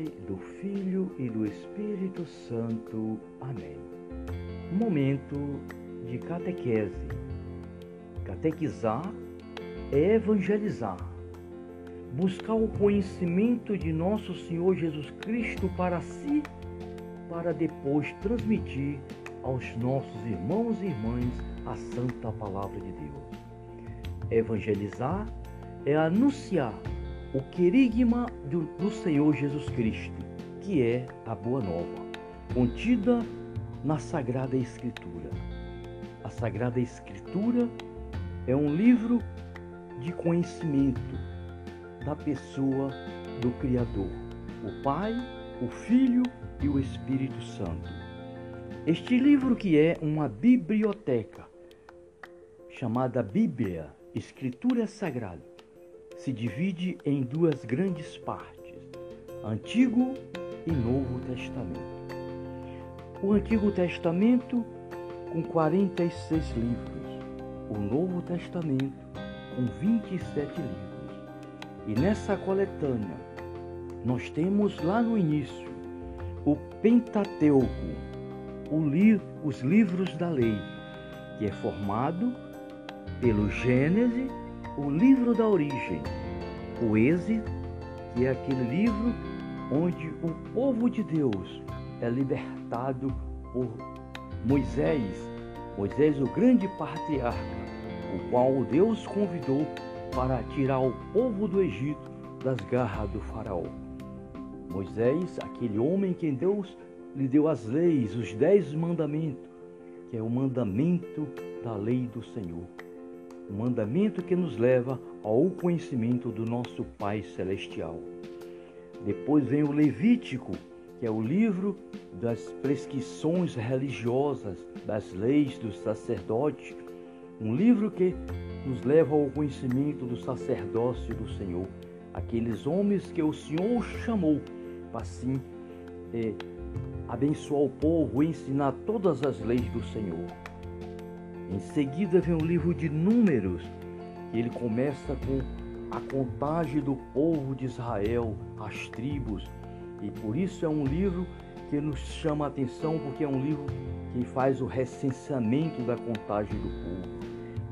Pai, do Filho e do Espírito Santo. Amém. Momento de catequese. Catequizar é evangelizar. Buscar o conhecimento de nosso Senhor Jesus Cristo para si, para depois transmitir aos nossos irmãos e irmãs a santa palavra de Deus. Evangelizar é anunciar o querigma do, Senhor Jesus Cristo, que é a Boa Nova, contida na Sagrada Escritura. A Sagrada Escritura é um livro de conhecimento da pessoa do Criador, o Pai, o Filho e o Espírito Santo. Este livro que é uma biblioteca, chamada Bíblia, Escritura Sagrada, se divide em duas grandes partes, Antigo e Novo Testamento. O Antigo Testamento com 46 livros, o Novo Testamento com 27 livros. E nessa coletânea nós temos lá no início o Pentateuco, li os livros da lei, que é formado pelo Gênesis o livro da origem, o Êxodo, que é aquele livro onde o povo de Deus é libertado por Moisés, Moisés, o grande patriarca, o qual Deus convidou para tirar o povo do Egito das garras do Faraó. Moisés, aquele homem que Deus lhe deu as leis, os dez mandamentos, que é o mandamento da lei do Senhor mandamento que nos leva ao conhecimento do nosso Pai Celestial. Depois vem o Levítico, que é o livro das prescrições religiosas, das leis do sacerdote, um livro que nos leva ao conhecimento do sacerdócio do Senhor, aqueles homens que o Senhor chamou para assim é, abençoar o povo, ensinar todas as leis do Senhor. Em seguida vem o livro de Números, e ele começa com a contagem do povo de Israel, as tribos, e por isso é um livro que nos chama a atenção, porque é um livro que faz o recenseamento da contagem do povo.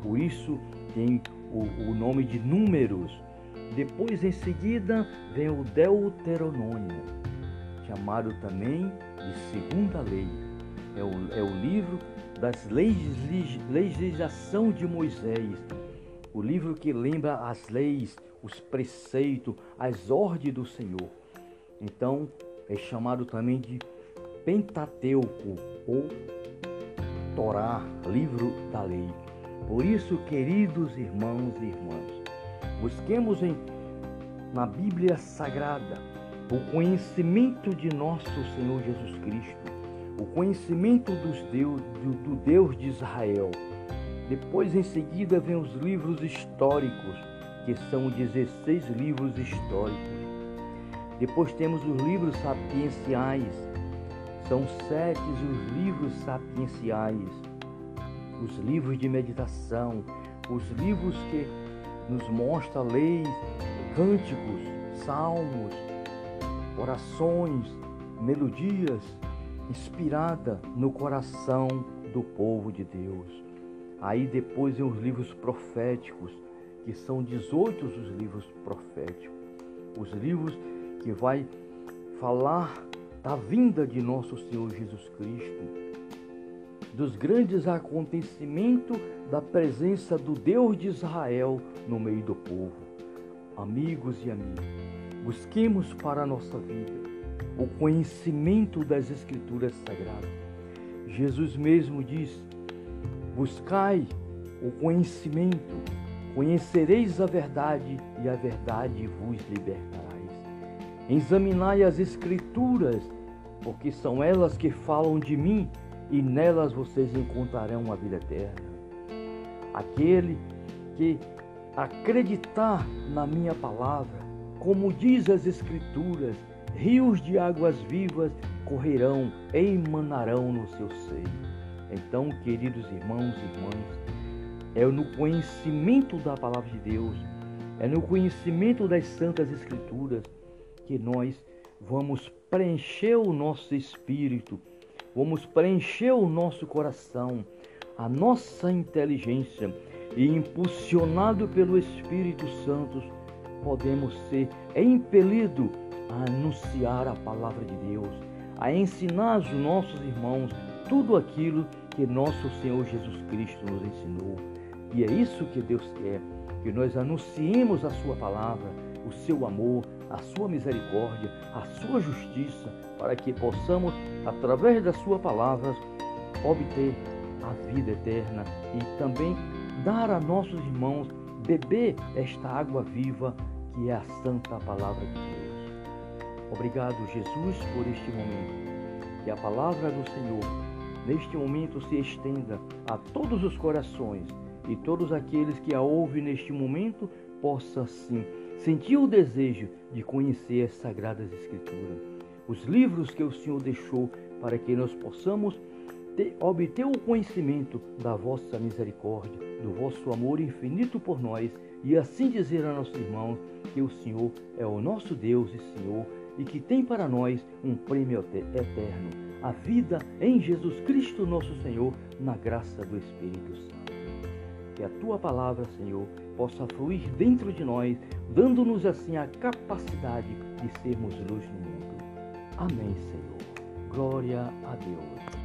Por isso tem o, o nome de Números. Depois, em seguida, vem o Deuteronômio, chamado também de Segunda Lei. É o, é o livro das leis, legislação de Moisés, o livro que lembra as leis, os preceitos, as ordens do Senhor. Então, é chamado também de Pentateuco ou Torá, livro da lei. Por isso, queridos irmãos e irmãs, busquemos em, na Bíblia Sagrada o conhecimento de nosso Senhor Jesus Cristo o conhecimento dos Deus, do, do Deus de Israel. Depois, em seguida, vem os livros históricos, que são 16 livros históricos. Depois temos os livros sapienciais, são sete os livros sapienciais, os livros de meditação, os livros que nos mostram leis, cânticos, salmos, orações, melodias, inspirada no coração do povo de Deus. Aí depois vem os livros proféticos, que são 18 os livros proféticos. Os livros que vai falar da vinda de nosso Senhor Jesus Cristo, dos grandes acontecimentos da presença do Deus de Israel no meio do povo. Amigos e amigas, busquemos para a nossa vida o conhecimento das Escrituras Sagradas. Jesus mesmo diz: Buscai o conhecimento, conhecereis a verdade e a verdade vos libertarais. Examinai as Escrituras, porque são elas que falam de mim e nelas vocês encontrarão a vida eterna. Aquele que acreditar na minha palavra, como diz as Escrituras, rios de águas vivas correrão e emanarão no seu seio. Então, queridos irmãos e irmãs, é no conhecimento da palavra de Deus, é no conhecimento das santas escrituras que nós vamos preencher o nosso espírito, vamos preencher o nosso coração, a nossa inteligência e impulsionado pelo Espírito Santo, podemos ser impelidos a anunciar a palavra de Deus, a ensinar aos nossos irmãos tudo aquilo que nosso Senhor Jesus Cristo nos ensinou. E é isso que Deus quer, que nós anunciemos a sua palavra, o seu amor, a sua misericórdia, a sua justiça, para que possamos, através da sua palavra, obter a vida eterna e também dar a nossos irmãos beber esta água viva que é a santa palavra de Deus. Obrigado, Jesus, por este momento. Que a palavra do Senhor, neste momento, se estenda a todos os corações e todos aqueles que a ouvem neste momento possam, sim, sentir o desejo de conhecer as Sagradas Escrituras, os livros que o Senhor deixou para que nós possamos ter, obter o conhecimento da vossa misericórdia, do vosso amor infinito por nós e assim dizer a nossos irmãos que o Senhor é o nosso Deus e Senhor e que tem para nós um prêmio eterno, a vida em Jesus Cristo nosso Senhor, na graça do Espírito Santo. Que a tua palavra, Senhor, possa fluir dentro de nós, dando-nos assim a capacidade de sermos luz no mundo. Amém, Senhor. Glória a Deus.